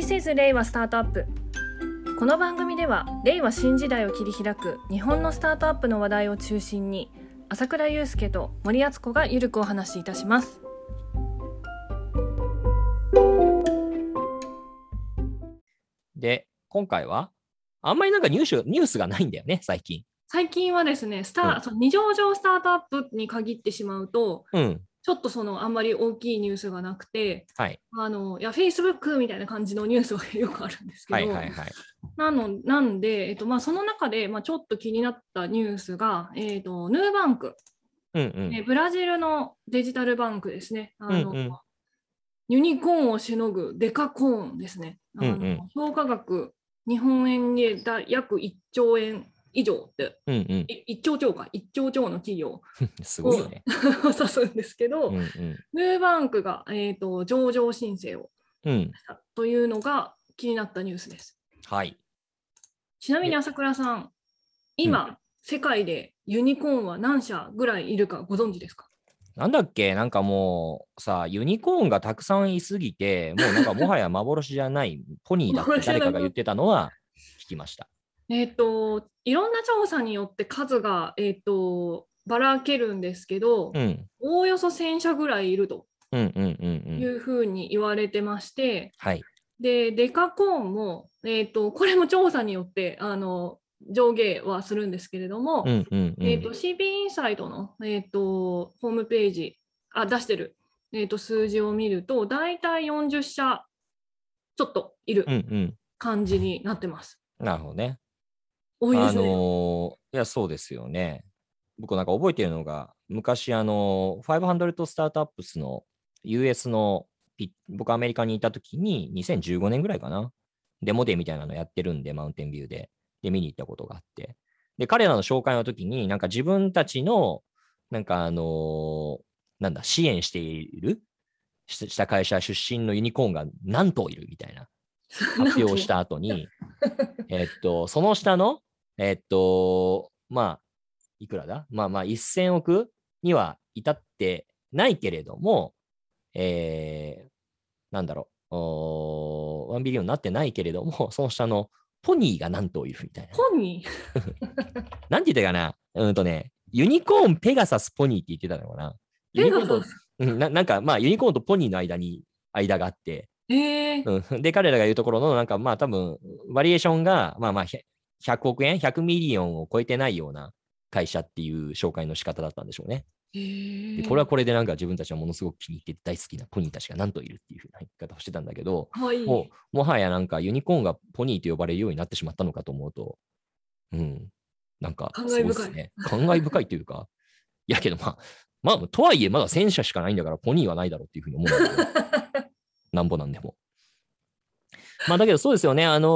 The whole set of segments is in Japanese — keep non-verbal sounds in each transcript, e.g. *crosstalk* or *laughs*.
This is 令和スタートアップこの番組では令和新時代を切り開く日本のスタートアップの話題を中心に朝倉祐介と森敦子がゆるくお話しいたしますで、今回は、あんまりなんかニュースニュースがないんだよね、最近。最近はですねスター、うんその二上場スタートアップに限ってしまうとうん。ちょっとそのあんまり大きいニュースがなくてはい。あのいや Facebook みたいな感じのニュースがよくあるんですけど、はいはいはい。なのなんで、えっとまあ、その中で、まあ、ちょっと気になったニュースが、えっとヌーバンク、うんうん。えブラジルのデジタルバンクですね。あのうんうんユニコーンをしのぐデカコーンですね。あのうんうん評価額、日本円でだ約1兆円以上って、うんうん。い1兆超か、1兆超の企業 *laughs* すごいよね。を *laughs* 指すんですけど、うんうん。ヌーバンクが、えー、と上場申請をうん。したというのが気になったニュースです。はい。ちなみに朝倉さん、今、世界でユニコーンは何社ぐらいいるかご存知ですか？なんだっけ？なんかもうさ、ユニコーンがたくさんいすぎて、もうなんかもはや幻じゃないポニーだって誰かが言ってたのは聞きました。えっ、と、いろんな調査によって数が、えっ、と、ばらけるんですけど、うん。おおよそ1000社ぐらいいるとうんうんうんうん。いうふうに言われてまして、はい。で、デカコーンも、えっ、と、これも調査によって、あの、上下はするんですけれども、うんうんうん。えっ、と、CB インサイトの、えっ、と、ホームページ、あ、出してる、えっ、と、数字を見ると、だいたい40社ちょっといるうんうん。感じになってます。なるほどね。あ多いですね。のーいや、そうですよね。僕なんか覚えてるのが、昔、あのー、500スタートアップスの US のピ、僕アメリカにいたときに、2015年ぐらいかな。デモデーみたいなのやってるんで、マウンテンビューで。で、見に行ったことがあって。で、彼らの紹介の時に、なんか自分たちの、なんかあのーなんだ、支援しているしした会社出身のユニコーンが何頭いるみたいな。*laughs* 発表した後に、*laughs* えっと、その下の、えっと、まあ、いくらだ？まあまあ、1000億には至ってないけれども、えー、なんだろう、おー1ビリオンになってないけれども、*laughs* その下のポニーが何頭いるみたいな。本人 *laughs* なんて言ったかな？うんとね、ユニコーン、ペガサス、ポニーって言ってたのかな？ユニコーンとうんななんか、まあ、ユニコーンとポニーの間に、間があって、えー。うん、で、彼らが言うところの、なんかまあ多分、バリュエーションが、まあまあ、100億円、100 million を超えてないような会社っていう紹介の仕方だったんでしょうね。えでーこれはこれでなんか自分たちはものすごく気に入って大好きなポニーたちが何といるっていうふうな言い方をしてたんだけど、はい。もう、もはやなんかユニコーンがポニーと呼ばれるようになってしまったのかと思うと、うん、なんか、感慨深いそうですね。感慨深いというか、*laughs* いやけどまあ、まあ、とはいえまだ1000社しかないんだから、ポニーはないだろうっていうふうに思うんだけど。*laughs* なんぼなんでも。まあだけどそうですよね、あの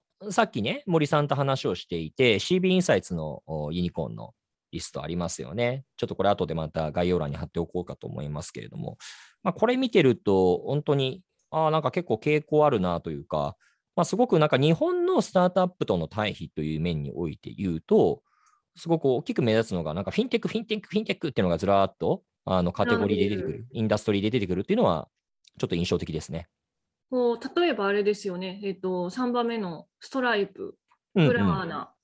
ーさっきね、森さんと話をしていて、CB インサイツのおユニコーンのリストありますよね。ちょっとこれ後でまた概要欄に貼っておこうかと思いますけれども、まあ、これ見てると、本当に、ああ、なんか結構傾向あるなというか、まあ、すごくなんか日本のスタートアップとの対比という面において言うと、すごく大きく目立つのが、なんかフィンテック、フィンテック、フィンテックっていうのがずらーっとあのカテゴリーで出てくある、インダストリーで出てくるっていうのは、ちょっと印象的ですね。こう例えばあれですよね、えっと3番目のストライプ、うんクラーナ、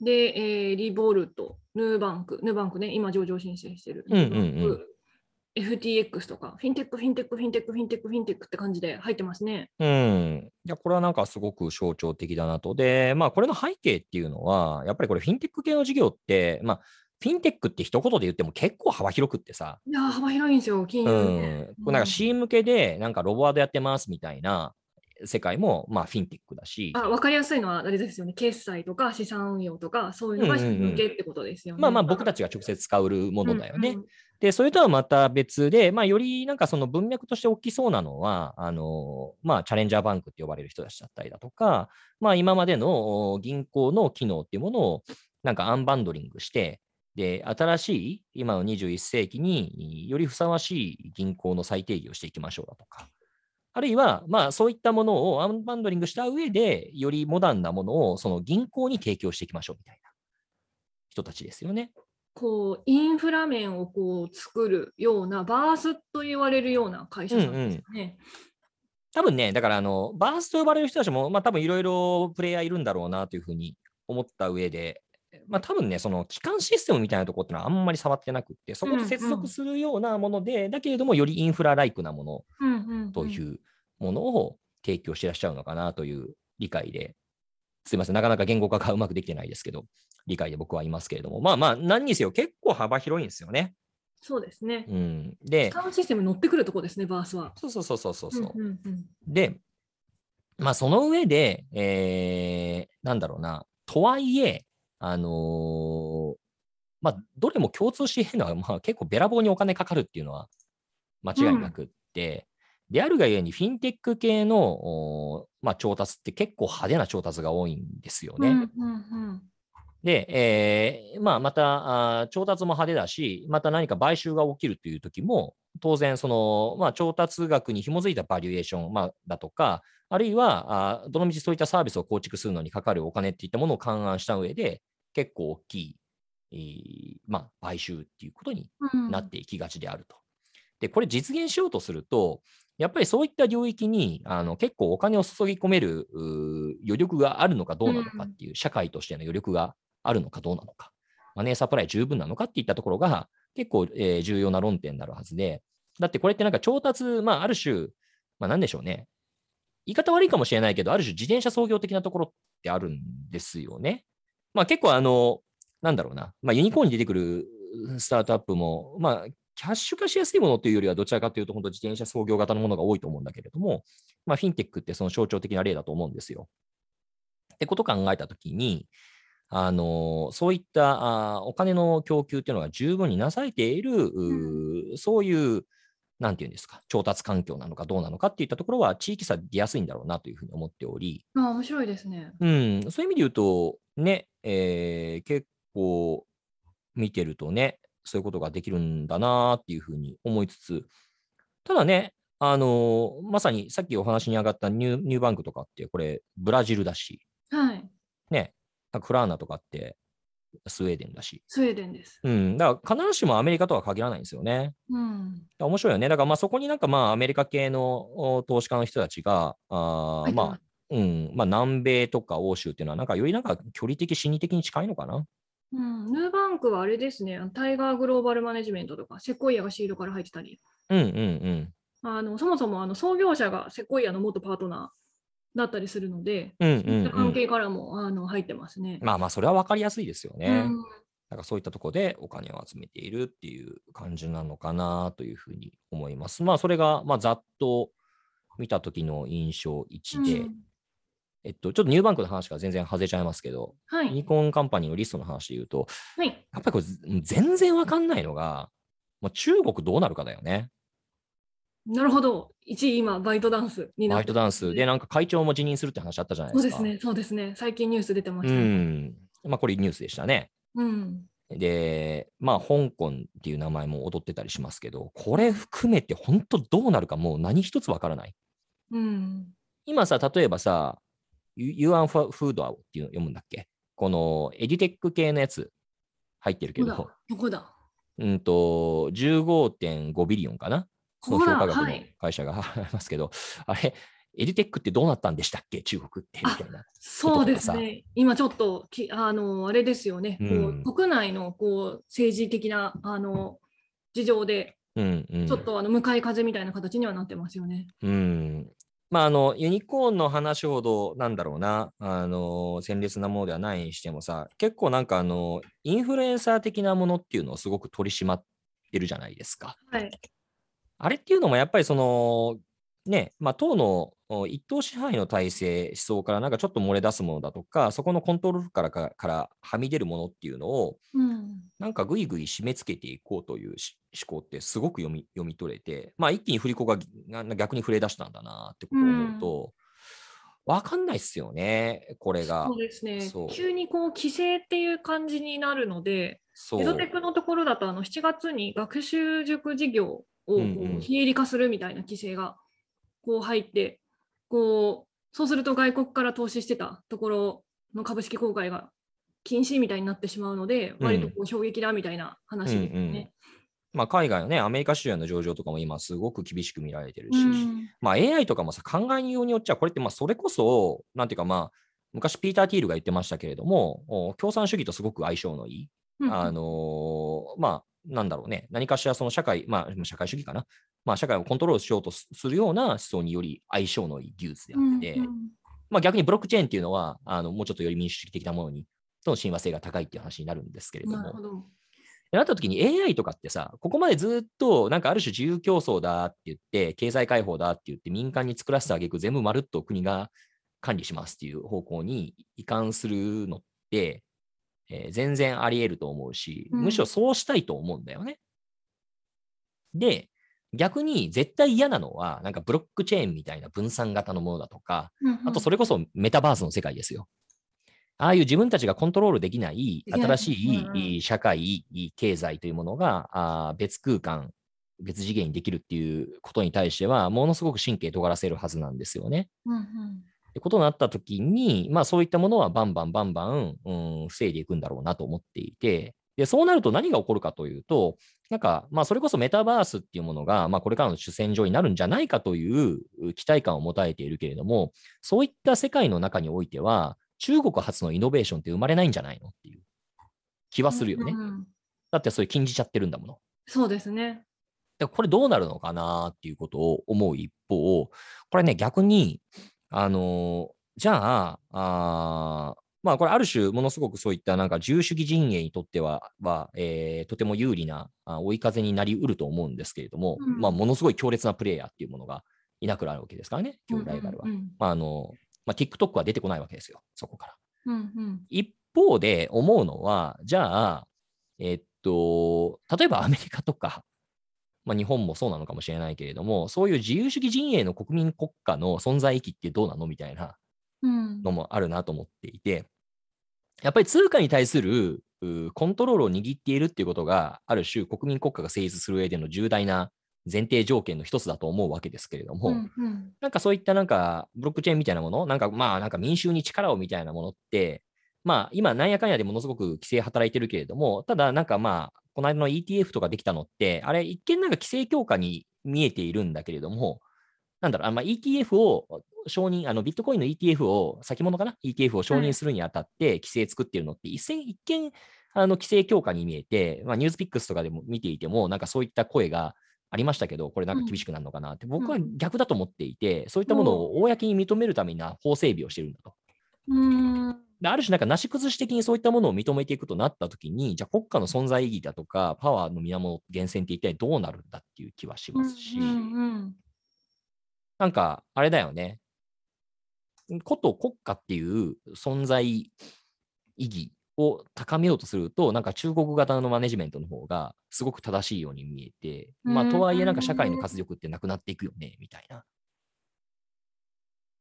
で、えーレボリュート、ヌーバンク、ヌーバンクね、今上場申請してる。うんうんうん。FTX とか、フィンテック、フィンテック、フィンテック、フィンテック、フィンテックって感じで入ってますね。うん。いや、これはなんかすごく象徴的だなと。で、まあ、これの背景っていうのは、やっぱりこれ、フィンテック系の事業って、まあ、フィンテックって一言で言っても結構幅広くってさ、いやー、幅広いんですよ、金う融ね。ん。これなんか C 向けで、なんかロボワードやってますみたいな世界も、まあ、フィンテックだし、あ分かりやすいのはあれですよね、決済とか資産運用とか、そういうのがうんうんうん向けってことですよね。まあまあ、僕たちが直接使うものだよね。うんうんで、それとはまた別で、まあ、よりなんかその文脈として大きそうなのは、あの、まあ、チャレンジャーバンクって呼ばれる人たちだったりだとか、まあ、今までのお銀行の機能っていうものを、なんかアンバンドリングして、で、新しい、今の21世紀によりふさわしい銀行の再定義をしていきましょうだとか、あるいは、まあ、そういったものをアンバンドリングした上で、よりモダンなものをその銀行に提供していきましょうみたいな人たちですよね。こうインフラ面をこう作るようなバースと言われるような会社さんですよね。多分ね、だからあの、バースと呼ばれる人たちも、まあ多分いろいろプレイヤーいるんだろうなというふうに思った上で、まあ多分ね、その機関システムみたいなところってのはあんまり触ってなくって、そこと接続するようなもので、だけれどもよりインフラライクなものうんうんうんというものを提供してらっしゃるのかなという理解で、すいません、なかなか言語化がうまくできてないですけど、理解で僕はいますけれども、まあまあ、何にせよ結構幅広いんですよね。そうですね。うん、で機、関システムに乗ってくるとこですね、バースは。そうそうそうそうそうそう。うんうんうんで、まあ、その上で、えー、なんだろうな、とはいえ、あのーまあ、どれも共通しているのは、まあ、結構べらぼうにお金かかるっていうのは間違いなくって、であるがゆえに、フィンテック系の、まあ、調達って結構派手な調達が多いんですよね。うんうんうんで、えーまあ、またあー調達も派手だし、また何か買収が起きるという時も、当然その、まあ、調達額に紐づいたバリュエーション、まあ、だとか、あるいはあーどのみちそういったサービスを構築するのにかかるお金っていったものを勘案した上で、結構大きい、えーまあ、買収っていうことにうん。なっていきがちであると。で、これ実現しようとすると、やっぱりそういった領域にあの結構お金を注ぎ込める余力があるのかどうなのかっていう、社会としての余力があるのかどうなのか、マネーサプライ十分なのかっていったところが結構、えー重要な論点になるはずで、だってこれってなんか調達、まあある種、まあなんでしょうね。言い方悪いかもしれないけど、ある種自転車操業的なところってあるんですよね。まあ結構あの、なんだろうな、まあユニコーンに出てくるスタートアップも、まあキャッシュ化しやすいものというよりは、どちらかというと、本当自転車操業型のものが多いと思うんだけれども、まあフィンテックってその象徴的な例だと思うんですよ。ってことを考えたときに、あのそういったあお金の供給っていうのが十分になされている、うーそういう、なんていうんですか、調達環境なのかどうなのかっていったところは、地域差出やすいんだろうなというふうに思っており、あ面白いですね。うん、そういう意味で言うと、ね、えー結構見てるとね、そういうことができるんだなっていうふうに思いつつ、ただね、あのまさにさっきお話に上がったニューニューバンクとかって、これ、ブラジルだし、はい。ね、フラーナとかってスウェーデンだし、スウェーデンです。うん、だから必ずしもアメリカとは限らないんですよね。うん。面白いよね。だからまあそこになんかまあアメリカ系のお投資家の人たちが、あーまあ、うん、まあ南米とか欧州っていうのはなんかよりなんか距離的、心理的に近いのかな？うん、ヌーバンクはあれですね、タイガーグローバルマネジメントとか、セコイアがシードから入ってたり、うんうんうん。あのそもそもあの創業者がセコイアの元パートナーだったりするので、うんうん、そうん。関係からも、あの入ってますね。まあまあそれは分かりやすいですよね。うんだからそういったところでお金を集めているっていう感じなのかなというふうに思います。まあそれがまあざっと見た時の印象1で、うんえっと、ちょっとニューバンクの話から全然外れちゃいますけど、はい。ユニコーンカンパニーのリストの話で言うと、はい。やっぱりこれず全然わかんないのが、まあ、中国どうなるかだよね。なるほど。1位、今、バイトダンスになバイトダンスで、なんか会長も辞任するって話あったじゃないですか。そうですね、そうですね。最近ニュース出てまうしたね。ん。まあこれニュースでしたね。うん。で、まあ香港っていう名前も踊ってたりしますけど、これ含めて本当どうなるかもう何一つわからない。うん。今さ、例えばさ、ユユアンファフードっていうの読むんだっけ？このエデュテック系のやつ入ってるけどどこだ、どこだ？うんと、15.5ビリオンかな？ここだの評価額のはい。会社が *laughs* ありますけど、あれ、エデュテックってどうなったんでしたっけ中国ってみたいな。そうですね。今ちょっとき、あの、あれですよね。うんこう国内のこう政治的なあの事情で、うんうん。ちょっとあの向かい風みたいな形にはなってますよね。うん。まあ、あの、ユニコーンの話ほど、なんだろうな、あの、鮮烈なものではないにしてもさ、結構なんかあの、インフルエンサー的なものっていうのをすごく取り締まってるじゃないですか。はい。あれっていうのもやっぱりその、ね、まあ、党のお一党支配の体制、思想からなんかちょっと漏れ出すものだとか、そこのコントロールからかからはみ出るものっていうのを、うん。なんかぐいぐい締め付けていこうというし思考ってすごく読み読み取れて、まあ一気に振り子がが逆に触れ出したんだなってことを思うと、わかんないっすよね、これがそう。ですね。急にこう規制っていう感じになるので、エドテックのところだとあの7月に学習塾事業を非営利化するみたいな規制がこう入って、こうそうすると外国から投資してたところの株式公開が禁止みたいになってしまうので、うん。割とこう衝撃だみたいな話ですよね。まあ、海外のね、アメリカ市場の上場とかも今すごく厳しく見られてるし、うん。まあ AI とかもさ、考えようによっちゃ、これってまあそれこそ、なんていうかまあ、昔ピーター・ティールが言ってましたけれども、お共産主義とすごく相性のいい、うん。あのーまあ、なんだろうね、何かしらその社会、まあ、社会主義かな、まあ、社会をコントロールしようとすするような思想により相性のいい技術であって、うんまあ、逆にブロックチェーンっていうのは、あのもうちょっとより民主主義的なものに、との親和性が高いっていう話になるんですけれども。な。なった時に AI とかってさ、ここまでずっとなんかある種自由競争だって言って、経済開放だって言って民間に作らせてあげく全部まるっと国が管理しますっていう方向に移管するのって、えー全然あり得ると思うし、うんむしろそうしたいと思うんだよね。で、逆に絶対嫌なのは、なんかブロックチェーンみたいな分散型のものだとか、あとそれ、れこそメタバースの世界ですよ。ああいう自分たちがコントロールできない新しうんうんい社会、経済というものがあー別空間、別次元にできるっていうことに対しては、ものすごく神経尖らせるはずなんですよね。うんうんことになったときに、まあそういったものはバンバンバンバン、うん、防いでいくんだろうなと思っていて、で、そうなると何が起こるかというと、なんか、まあそれこそメタバースっていうものが、まあこれからの主戦場になるんじゃないかという期待感を持たれているけれども、そういった世界の中においては、中国発のイノベーションって生まれないんじゃないのっていう気はするよね。うんうんだってそれ禁じちゃってるんだもの。そうですね。だからこれどうなるのかなっていうことを思う一方、これね、逆に、あのじゃあ、あーまあこれある種、ものすごくそういったなんか自由主義陣営にとっては、はえーとても有利なあ追い風になりうると思うんですけれども、うんまあものすごい強烈なプレイヤーっていうものがいなくなるわけですからね、今日ライバルは。うんうんまああのまあ、TikTok は出てこないわけですよ、そこから。うんうん一方で思うのは、じゃあ、えっと、例えばアメリカとか、まあ、日本もそうなのかもしれないけれども、そういう自由主義陣営の国民国家の存在意義ってどうなのみたいなうん。のもあるなと思っていて、やっぱり通貨に対するうコントロールを握っているっていうことが、ある種国民国家が成立する上での重大な前提条件の一つだと思うわけですけれども、うんうん。なんかそういったなんかブロックチェーンみたいなもの、なんかまあなんか民衆に力をみたいなものって、まあ今なんやかんやでものすごく規制働いてるけれども、ただなんかまあ、この間の ETF とかできたのって、あれ一見なんか規制強化に見えているんだけれども、なんだろう、あまあ、ETF を承認、あのビットコインの ETF を、先物かな ?ETF を承認するにあたって規制作ってるのって、一見、一見あの規制強化に見えて、まあ、ニュースピックスとかでも見ていても、なんかそういった声がありましたけど、これなんか厳しくなるのかなって、僕は逆だと思っていて、そういったものを公に認めるためには法整備をしてるんだと。うん。である種、なんかなし崩し的にそういったものを認めていくとなったときに、じゃあ国家の存在意義だとか、パワーの源、源泉って一体どうなるんだっていう気はしますし、うんうん。なんか、あれだよね。こと国家っていう存在意義を高めようとすると、なんか中国型のマネジメントの方がすごく正しいように見えて、まあ、うんとはいえなんか社会の活力ってなくなっていくよね、みたいな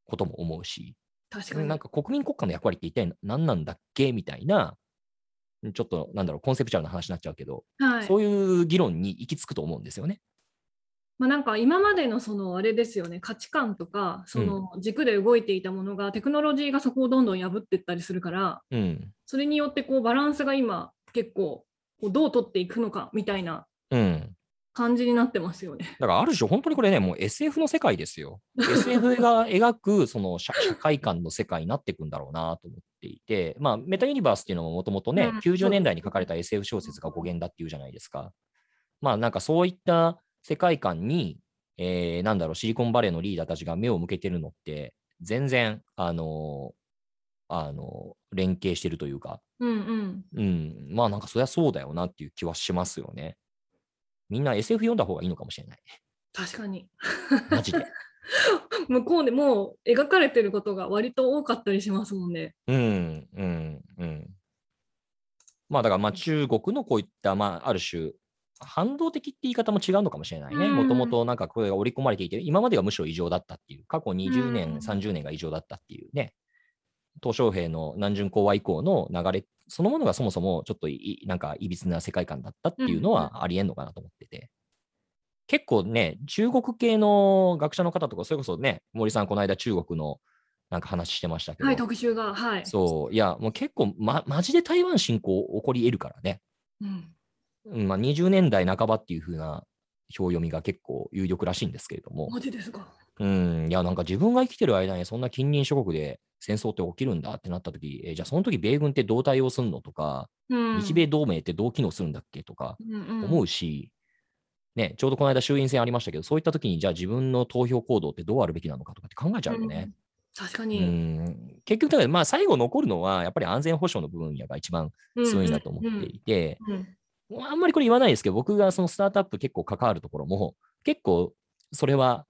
ことも思うし、確かに。なんか国民国家の役割って一体何なんだっけみたいな、ちょっとなんだろう、コンセプチュアルな話になっちゃうけど、はいそういう議論に行き着くと思うんですよね。まあ、なんか今までのそのあれですよね価値観とかその軸で動いていたものがテクノロジーがそこをどんどん破っていったりするからうん。それによってこうバランスが今結構こうどう取っていくのかみたいなうん。感じになってますよね。だからある種、本当にこれね、もう SF の世界ですよ。SF が描くその社社会観の世界になっていくんだろうなと思っていて、まあ、メタユニバースっていうのももともとね、うん90年代に書かれた SF 小説が語源だっていうじゃないですか。まあ、なんかそういった世界観に、えーなんだろう、シリコンバレーのリーダーたちが目を向けてるのって、全然、あのあの連携してるというか、うんうん。うん、まあなんかそりゃそうだよなっていう気はしますよね。みんな SF 読んだ方がいいのかもしれない。確かに。マジで。*laughs* 向こうでもう描かれてることが割と多かったりしますもんね。うん、うん、うん。まあだからまあ中国のこういった、まあある種、反動的って言い方も違うのかもしれないね。うんもともとなんかこれが織り込まれていて、今までがむしろ異常だったっていう、過去20年、うん30年が異常だったっていうね。鄧小平の南巡講和以降の流れそのものがそもそもちょっといなんかいびつな世界観だったっていうのうんはありえんのかなと思ってて。結構ね、中国系の学者の方とか、それこそね、森さんこの間中国のなんか話してましたけど、はい、特集が。はい。そう、いや、もう結構、ま、マジで台湾侵攻起こり得るからね。うんうんまあ、20年代半ばっていう風な表読みが結構有力らしいんですけれども、マジですか？うん、いや、なんか自分が生きてる間にそんな近隣諸国で戦争って起きるんだってなった時、えーじゃあその時米軍ってどう対応すんのとか、うん日米同盟ってどう機能するんだっけとか思思うし、ね、ちょうどこの間衆院選ありましたけど、そういった時にじゃあ自分の投票行動ってどうあるべきなのかとかって考えちゃうよね。。う確かに。ん結局、だからまあ最後残るのは、やっぱり安全保障の分野が一番強いなと思っていて、うんうんあんまりこれ言わないですけど、僕がそのスタートアップ結構関わるところも、結構それは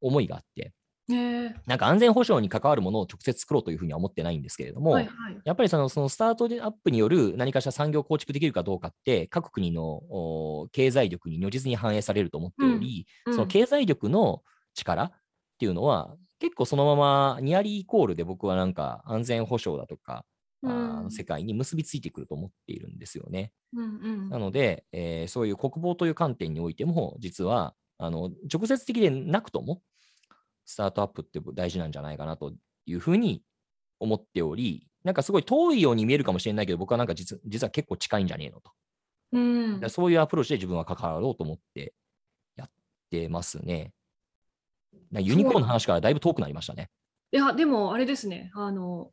思いがあって、ねなんか安全保障に関わるものを直接作ろうというふうには思ってないんですけれども、はいはい。やっぱりそのそのスタートアップによる何かしら産業構築できるかどうかって、各国のお経済力に如実に反映されると思っており、うん。その経済力の力っていうのは、結構そのままニアリーイコールで僕はなんか安全保障だとか、あーうん世界に結びついてくると思っているんですよね。うんうんなので、えーそういう国防という観点においても、実はあの直接的でなくとも、スタートアップって大事なんじゃないかなというふうに思っており、なんかすごい遠いように見えるかもしれないけど、僕はなんか実実は結構近いんじゃねえのと。うんだそういうアプローチで自分は関わろうと思ってやってますね。ユニコーンの話からだいぶ遠くなりましたね。いや、でもあれですね。あの、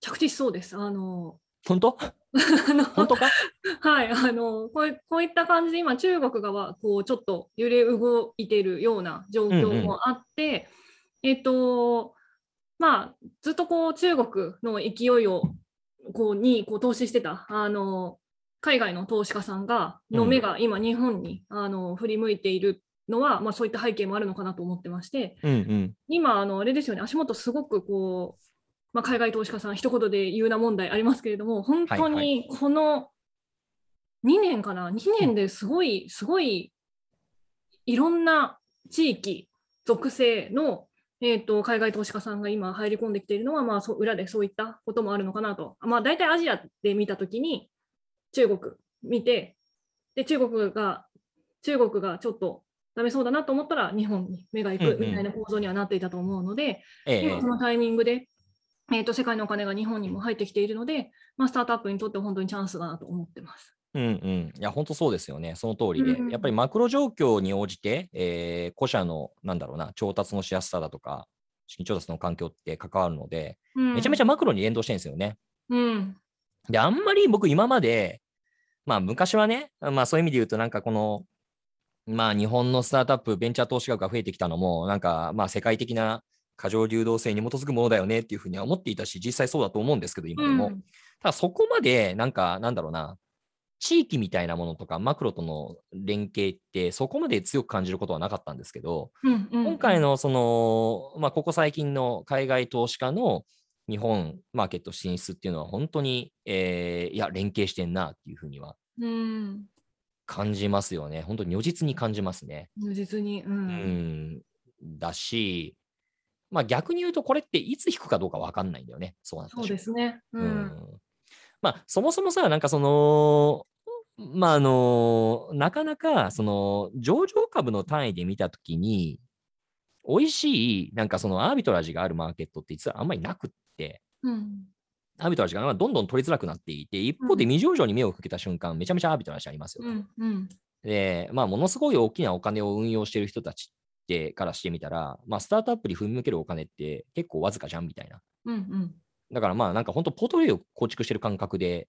着地しそうです。あの、本当？*laughs* 本当か？*laughs* はい、あのこういこういった感じで今中国側こうちょっと揺れ動いているような状況もあって、えっとまあずっとこう中国の勢いをこうにこう投資してたあの海外の投資家さんがの目が今日本に、あの振り向いているのは、まあ、そういった背景もあるのかなと思ってまして。うんうん。今あのあれですよね足元すごくこう、まあ、海外投資家さん一言で言うな問題ありますけれども本当はい。はにこの2年かな？2年ですごいすごいいろんな地域属性の、えー、と海外投資家さんが今入り込んできているのは、まあ、そう裏でそういったこともあるのかなと、まあ、大体アジアで見たときに中国見てで中国が中国がちょっとダメそうだなと思ったら日本に目が行うんうん。くみたいな構造にはなっていたと思うので、ええ。今そのタイミングで、えー、と世界のお金が日本にも入ってきているので、まあ、スタートアップにとって本当にチャンスだなと思ってます。うんうん。いや、本当そうですよね。その通りで。うんうんやっぱりマクロ状況に応じて、えー、個社の、なんだろうな、調達のしやすさだとか、資金調達の環境って関わるので、めちゃめちゃ、ゃマクロに連動してるんですよね。うんで、あんまり僕今まで、まあ昔はね、まあそういう意味で言うとなんかこの、まあ日本のスタートアップ、ベンチャー投資額が増えてきたのも、なんかまあ世界的な過剰流動性に基づくものだよねっていうふうには思っていたし、実際そうだと思うんですけど、今でも。うんただそこまで、なんか、なんだろうな、地域みたいなものとか、マクロとの連携って、そこまで強く感じることはなかったんですけど、うんうん今回のその、まあ、ここ最近の海外投資家の日本マーケット進出っていうのは、本当に、えーいや、連携してんなっていうふうにはうん感じますよね。本当に如実に感じますね。如実に、ううんん、だし、まあ、逆に言うと、これっていつ引くかどうかわかんないんだよね。そうなったそうですね。ううん。んまあ、そもそもさ、なんかその、まあ、あの、なかなか、その、上場株の単位で見たときに、美味しい、なんかそのアービトラージがあるマーケットって実はあんまりなくって、うん。アービトラージがまあどんどん取りづらくなっていて、一方でうん。未上場に目をかけた瞬間、めちゃめちゃアービトラージありますよと。うんうん。で、まあ、ものすごい大きなお金を運用している人たちってからしてみたら、まあ、スタートアップに踏み向けるお金って結構わずかじゃんみたいな。うんうんだからまあなんか本当ポートフォリオを構築してる感覚で、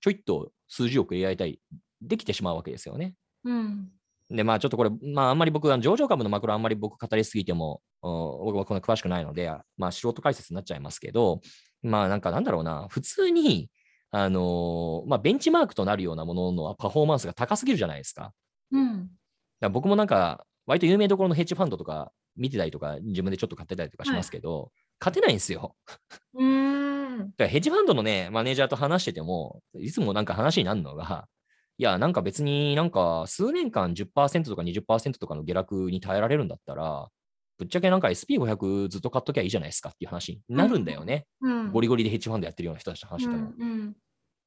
ちょいっと数十億入れられたりできてしまうわけですよね。うんでまあちょっとこれ、まああんまり僕は上場株のマクロあんまり僕語りすぎても、うん僕はこんな詳しくないので、まあ素人解説になっちゃいますけど、まあなんかなんだろうな、普通に、あのーまあベンチマークとなるようなもののパフォーマンスが高すぎるじゃないですか。うんだ僕もなんか、割と有名どころのヘッジファンドとか見てたりとか、自分でちょっと買ってたりとかしますけど、勝てないんですよ。うーんだからヘッジファンドのね、マネージャーと話してても、いつもなんか話になるのが、いや、なんか別になんか数年間10%とか20%とかの下落に耐えられるんだったら、ぶっちゃけなんか SP500 ずっと買っときゃいいじゃないですかっていう話になるんだよね。うんゴリゴリでヘッジファンドやってるような人たちと話してても。うん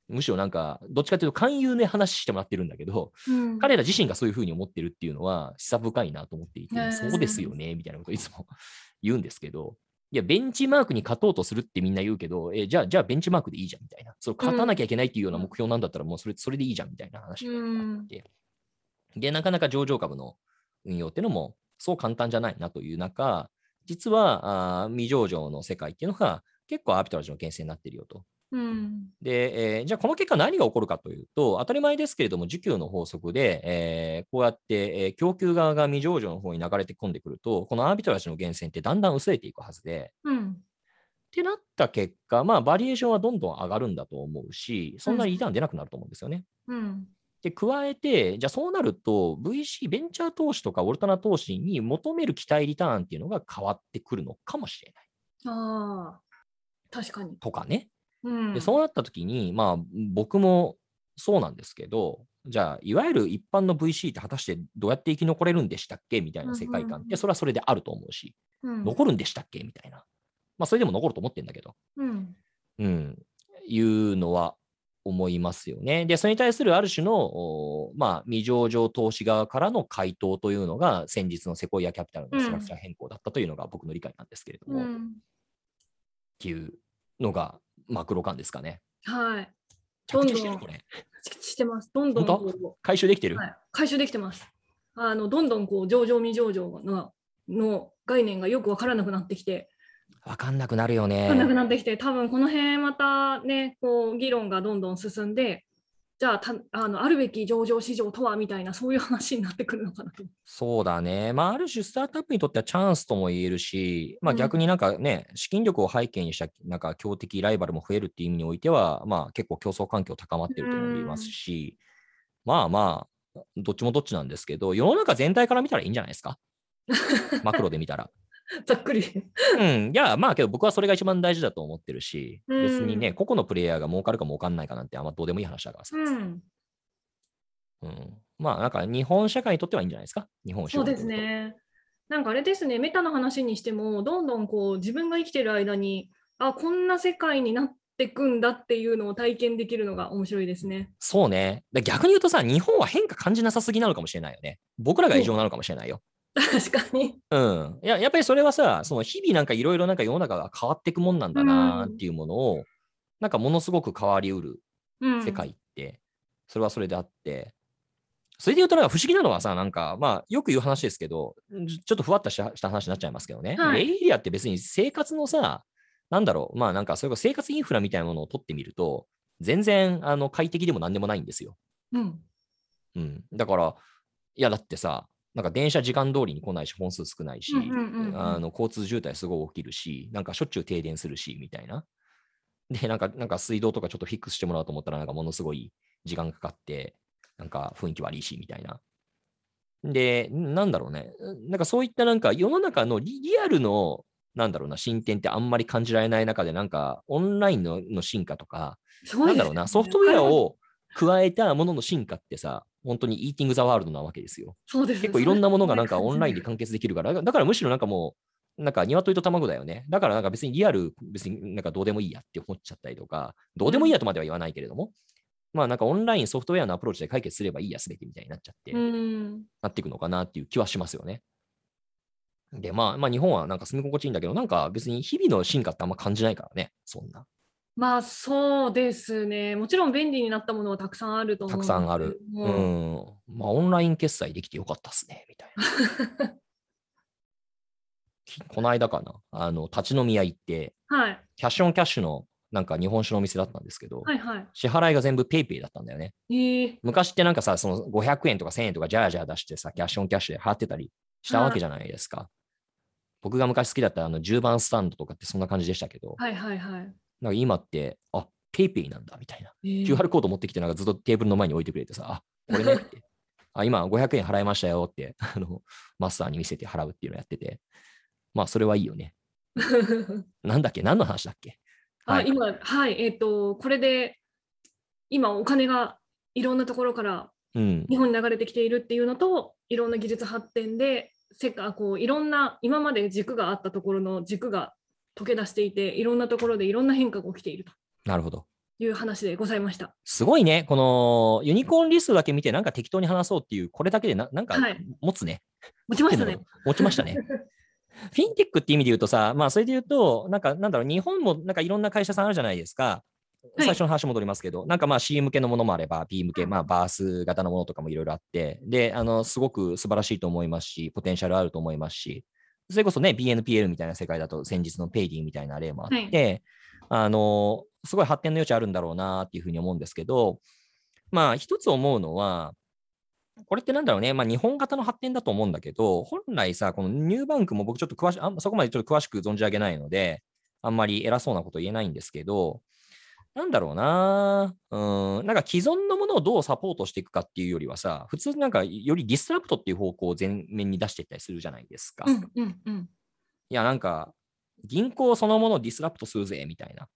むしろなんか、どっちかというと勧誘で話してもらってるんだけど、うん彼ら自身がそういうふうに思ってるっていうのは、示唆深いなと思っていて、そうですよね、みたいなことをいつも *laughs* 言うんですけど、いや、ベンチマークに勝とうとするってみんな言うけど、えじゃあ、じゃあベンチマークでいいじゃんみたいな。それ勝たなきゃいけないっていうような目標なんだったら、もうそれそれでいいじゃんみたいな話があって。で、なかなか上場株の運用っていうのも、そう簡単じゃないなという中、実はあ未上場の世界っていうのが結構アービトラージの源泉になっているよと。うん。で、えーじゃあこの結果何が起こるかというと、当たり前ですけれども、需給の法則で、えーこうやって、えー供給側が未上場の方に流れて込んでくると、このアービトラージの源泉ってだんだん薄れていくはずで、うん。ってなった結果、まあ、バリエーションはどんどん上がるんだと思うし、そんなにリターン出なくなると思うんですよね。うん。で、加えて、じゃあそうなると、VC、ベンチャー投資とかオルタナ投資に求める期待リターンっていうのが変わってくるのかもしれないああ、確かに。とかね。うん。でそうなった時に、まあ、僕もそうなんですけど、じゃあ、いわゆる一般の VC って果たしてどうやって生き残れるんでしたっけ？みたいな世界観って、それはそれであると思うし、うん、残るんでしたっけ？みたいな。まあ、それでも残ると思ってるんだけど。うん。うん、いうのは思いますよね。で、それに対するある種の、おまあ、未上場投資側からの回答というのが、先日のセコイアキャピタルのストラクチャー変更だったというのが僕の理解なんですけれども、っうん。ていうのがマクロ感ですかね。はい。着地してどんどんるこれ。ししてます。どんどん本こ回収できてる、う、はい、回収できてます。あのどんどんこう上場未上場のの概念がよく分からなくなってきて、わかんなくなるよ分かんなくね。なってきて、多分この辺またね、こう議論がどんどん進んで、じゃあたあのあるべき上場市場とはみたいなそういう話になってくるのかなと。そうだね。まあ、ある種、スタートアップにとってはチャンスとも言えるし、まあ、うん逆になんかね、資金力を背景にした、なんか強敵ライバルも増えるっていう意味においては、まあ、結構競争環境高まってるとも言えますし、まあまあ、どっちもどっちなんですけど、世の中全体から見たらいいんじゃないですか？*laughs* マクロで見たら。*laughs* ざっくり。うん。いや、まあけど僕はそれが一番大事だと思ってるし、うん別にね、個々のプレイヤーが儲かるか儲かんないかなんてあんまどうでもいい話だからさ。うん、うん。まあなんか日本社会にとってはいいんじゃないですか？日本そうです。ね。なんかあれですね、メタの話にしても、どんどんこう自分が生きてる間に、あこんな世界になってくんだっていうのを体験できるのが面白いですね。そうね。で逆に言うとさ、日本は変化感じなさすぎなのかもしれないよね。僕らが異常なのかもしれないよ。*laughs* 確かに。うん。いや、やっぱりそれはさ、その日々なんかいろいろなんか世の中が変わっていくもんなんだなっていうものを、なんかものすごく変わりうるうん、世界って、それはそれであって、それで言うとなんか不思議なのはさ、なんかまあよく言う話ですけど、ちちょっとふわっとしたした話になっちゃいますけどね、はいベイエリアって別に生活のさ、なんだろう、まあなんかそれこそ生活インフラみたいなものを取ってみると、全然あの快適でも何でもないんですよ。うん。うん。だから、いやだってさ、なんか電車時間通りに来ないし、本数少ないし、あの交通渋滞すごい起きるし、なんかしょっちゅう停電するし、みたいな。で、なんか、なんか水道とかちょっとフィックスしてもらおうと思ったら、なんかものすごい時間かかって、なんか雰囲気悪いし、みたいな。で、なんだろうね。なんかそういったなんか世の中のリリアルの、なんだろうな、進展ってあんまり感じられない中で、なんかオンラインのの進化とか、ないんだろうな、ソフトウェアを加えたものの進化ってさ、本当にイーティング・ザ・ワールドなわけですよ。そうです結構いろんなものがなんかオンラインで完結できるから、だからむしろなんかもう、なんか鶏と卵だよね。だからなんか別にリアル、別になんかどうでもいいやって思っちゃったりとか、どうでもいいやとまでは言わないけれども、まあなんかオンラインソフトウェアのアプローチで解決すればいいやすべてみたいになっちゃって、うん。なっていくのかなっていう気はしますよね。で、まあ、まあ日本はなんか住み心地いいんだけど、なんか別に日々の進化ってあんま感じないからね、そんな。まあそうですね。もちろん便利になったものはたくさんあると思うたくさんある。ううんん。まあ、オンライン決済できてよかったっすね、みたいな。*laughs* きこの間かな、あの、立ち飲み屋行って、はい。 cash on cash のなんか日本酒のお店だったんですけど、はいはい。支払いが全部ペイペイだったんだよね。ええ昔ってなんかさ、その500円とか1000円とかジャージャー出してさ、 cash on cash で払ってたりしたわけじゃないですか。僕が昔好きだったあの10番スタンドとかってそんな感じでしたけど、はいはいはい。なんか今って、あ、ペイペイなんだみたいな。ええ QR コード持ってきて、なんかずっとテーブルの前に置いてくれてさ、あ、これねって。*laughs* あ、今500円払いましたよって、*laughs* あの、マスターに見せて払うっていうのをやってて、まあ、それはいいよね。*laughs* なんだっけ？何の話だっけ？あ、はい今、はい、えっ、と、これで、今、お金がいろんなところからうん。日本に流れてきているっていうのと、いろんな技術発展で、せっかこういろんな、今まで軸があったところの軸が溶け出していて、いろんなところでいろんな変化が起きているとなるほど。いう話でございました。すごいね。このユニコーンリストだけ見て、なんか適当に話そうっていう、これだけでななんかはい持つね。持ちましたね。持ちましたね。*laughs* フィンテックって意味で言うとさ、まあ、それで言うと、なんか、なんだろう、日本もなんかいろんな会社さんあるじゃないですか。最初の話戻りますけど、なんかまあ C 向けのものもあれば、B 向け、まあバース型のものとかもいろいろあって、で、あの、すごく素晴らしいと思いますし、ポテンシャルあると思いますし、それこそね、BNPL みたいな世界だと、先日のペイディみたいな例もあって、あの、すごい発展の余地あるんだろうなっていうふうに思うんですけど、まあ、一つ思うのは、これってなんだろうね、まあ、日本型の発展だと思うんだけど、本来さ、このニューバンクも僕ちょっと詳しあんそこまでちょっと詳しく存じ上げないので、あんまり偉そうなこと言えないんですけど、なんだろうな、うん、なんか既存のものをどうサポートしていくかっていうよりはさ、普通なんかより disrupt っていう方向を前面に出していったりするじゃないですか。いうんうんうん。や、なんか、銀行そのものを disrupt するぜ、みたいな。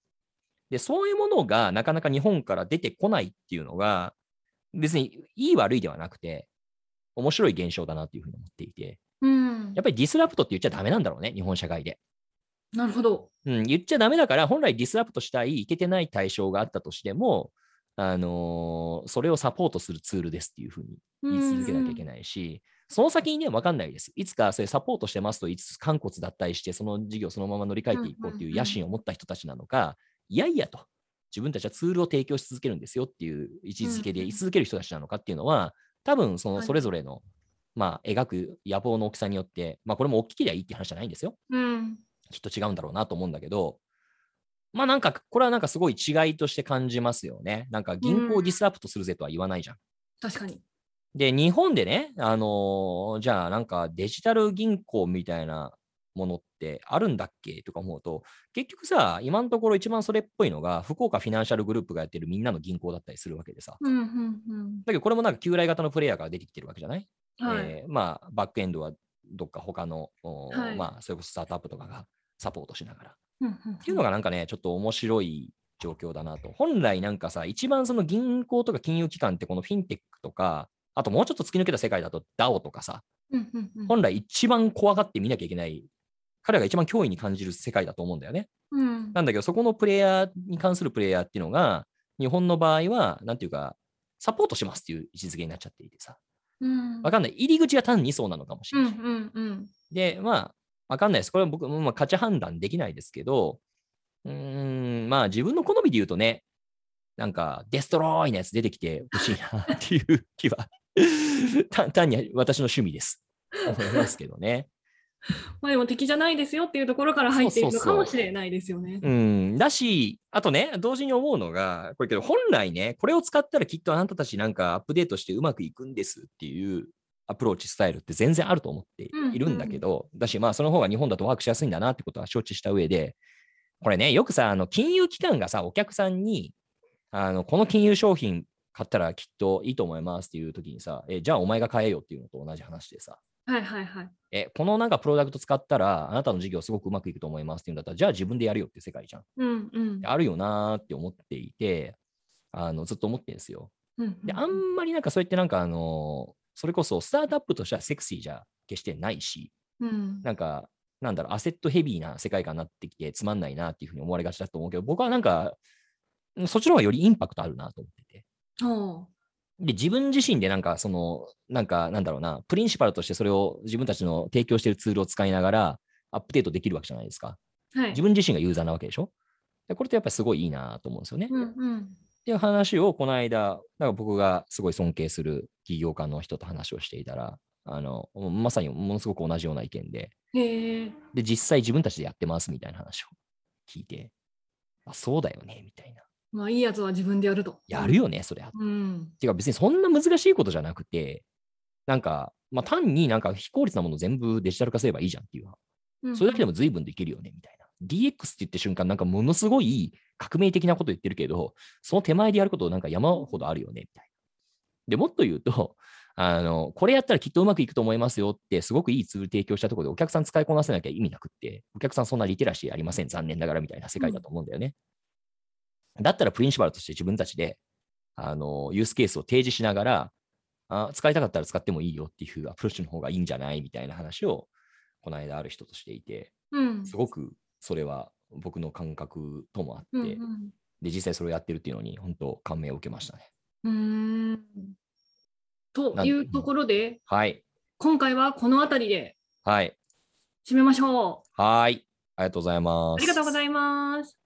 で、そういうものがなかなか日本から出てこないっていうのが、別にいい悪いではなくて、面白い現象だなっていうふうに思っていて、うんやっぱり disrupt って言っちゃダメなんだろうね、日本社会で。なるほど。うん、言っちゃダメだから、本来 disrupt したい、いけてない対象があったとしても、あのーそれをサポートするツールですっていうふうに言い続けなきゃいけないし、その先にね、わかんないです。いつかそれサポートしてますと言いつつ、肝骨脱退して、その事業そのまま乗り換えていこうっていう野心を持った人たちなのか、いやいやと、自分たちはツールを提供し続けるんですよっていう位置づけでうん居続ける人たちなのかっていうのは、多分そのはいそれぞれの、まあ、描く野望の大きさによって、まあ、これも大きけりゃいいっていう話じゃないんですよ。うん。きっと違うんだろうなと思うんだけど、まあなんか、これはなんかすごい違いとして感じますよね。なんか銀行をディスラプトするぜとは言わないじゃん。確かに。で、日本でね、あのーじゃあなんかデジタル銀行みたいなものってあるんだっけとか思うと、結局さ、今のところ一番それっぽいのが、福岡フィナンシャルグループがやってるみんなの銀行だったりするわけでさ。うんうんだけどこれもなんか旧来型のプレイヤーが出てきてるわけじゃない？うん。はい。えーまあ、バックエンドはどっか他の、おはいまあ、それこそスタートアップとかがサポートしながら。っていうのがなんかね、ちょっと面白い状況だなと。本来なんかさ、一番その銀行とか金融機関ってこのフィンテックとか、あともうちょっと突き抜けた世界だと DAO とかさ、本来一番怖がって見なきゃいけない、彼らが一番脅威に感じる世界だと思うんだよね。うんなんだけど、そこのプレイヤーに関するプレイヤーっていうのが、日本の場合は、なんていうか、サポートしますっていう位置づけになっちゃっていてさ、うんわかんない。入り口が単にそうなのかもしうれない。んうんうんで、まあ、わかんないです。これは僕、まあ、価値判断できないですけど、うーん、まあ自分の好みで言うとね、なんか、デストロイなやつ出てきてほしいなっていう気は、*laughs* 単単に私の趣味です。思いますけどね。*laughs* まあでも敵じゃないですよっていうところから入っているのかもしれないですよね。うん、だし、あとね、同時に思うのが、これけど本来ね、これを使ったらきっとあなたたちなんかアップデートしてうまくいくんですっていうアプローチスタイルって全然あると思っているんだけど、だし、まあその方が日本だとワークしやすいんだなってことは承知した上で、これね、よくさ、あの金融機関がさ、お客さんに、あのこの金融商品買ったらきっといいと思いますっていう時にさ、えじゃあお前が買えよっていうのと同じ話でさ、はいはいはい。え、このなんかプロダクト使ったらあなたの事業すごくうまくいくと思いますっていうんだったら、じゃあ自分でやるよって世界じゃん。うんうんあるよなーって思っていて、あのずっと思ってるんですよ。うんで、あんまりなんかそうやってなんかあの、それこそスタートアップとしてはセクシーじゃ決してないし、うんなんか、なんだろう、アセットヘビーな世界観になってきてつまんないなっていうふうに思われがちだと思うけど、僕はなんか、うんそっちの方がよりインパクトあるなと思ってて。ほで、自分自身でなんか、その、なんか、なんだろうな、プリンシパルとしてそれを自分たちの提供しているツールを使いながら、アップデートできるわけじゃないですか。うはい自分自身がユーザーなわけでしょでこれってやっぱりすごいいいなと思うんですよね。うんうんっていう話をこの間、なんか僕がすごい尊敬する起業家の人と話をしていたら、あのまさにものすごく同じような意見で、で、実際自分たちでやってますみたいな話を聞いて、あ、そうだよね、みたいな。まあいいやつは自分でやると。やるよね、そりゃ。うんてか別にそんな難しいことじゃなくて、なんか、まあ単になんか非効率なもの全部デジタル化すればいいじゃんっていう。うんそれだけでも随分できるよね、みたいな。DX って言って瞬間、なんかものすごい革命的なこと言ってるけど、その手前でやることなんか山ほどあるよね、みたいな。で、もっと言うと、あの、これやったらきっとうまくいくと思いますよって、すごくいいツール提供したところでお客さん使いこなせなきゃ意味なくって、お客さんそんなリテラシーありません、残念ながらみたいな世界だと思うんだよね。だったらプリンシパルとして自分たちで、あの、ユースケースを提示しながら、あ使いたかったら使ってもいいよっていうアプローチの方がいいんじゃないみたいな話を、この間ある人としていて、うんすごくそれは僕の感覚ともあって、うんうんで、実際それをやってるっていうのに、本当感銘を受けましたね。うーんというところで、はい。今回はこの辺りではい。締めましょう。はい。ありがとうございます。ありがとうございます。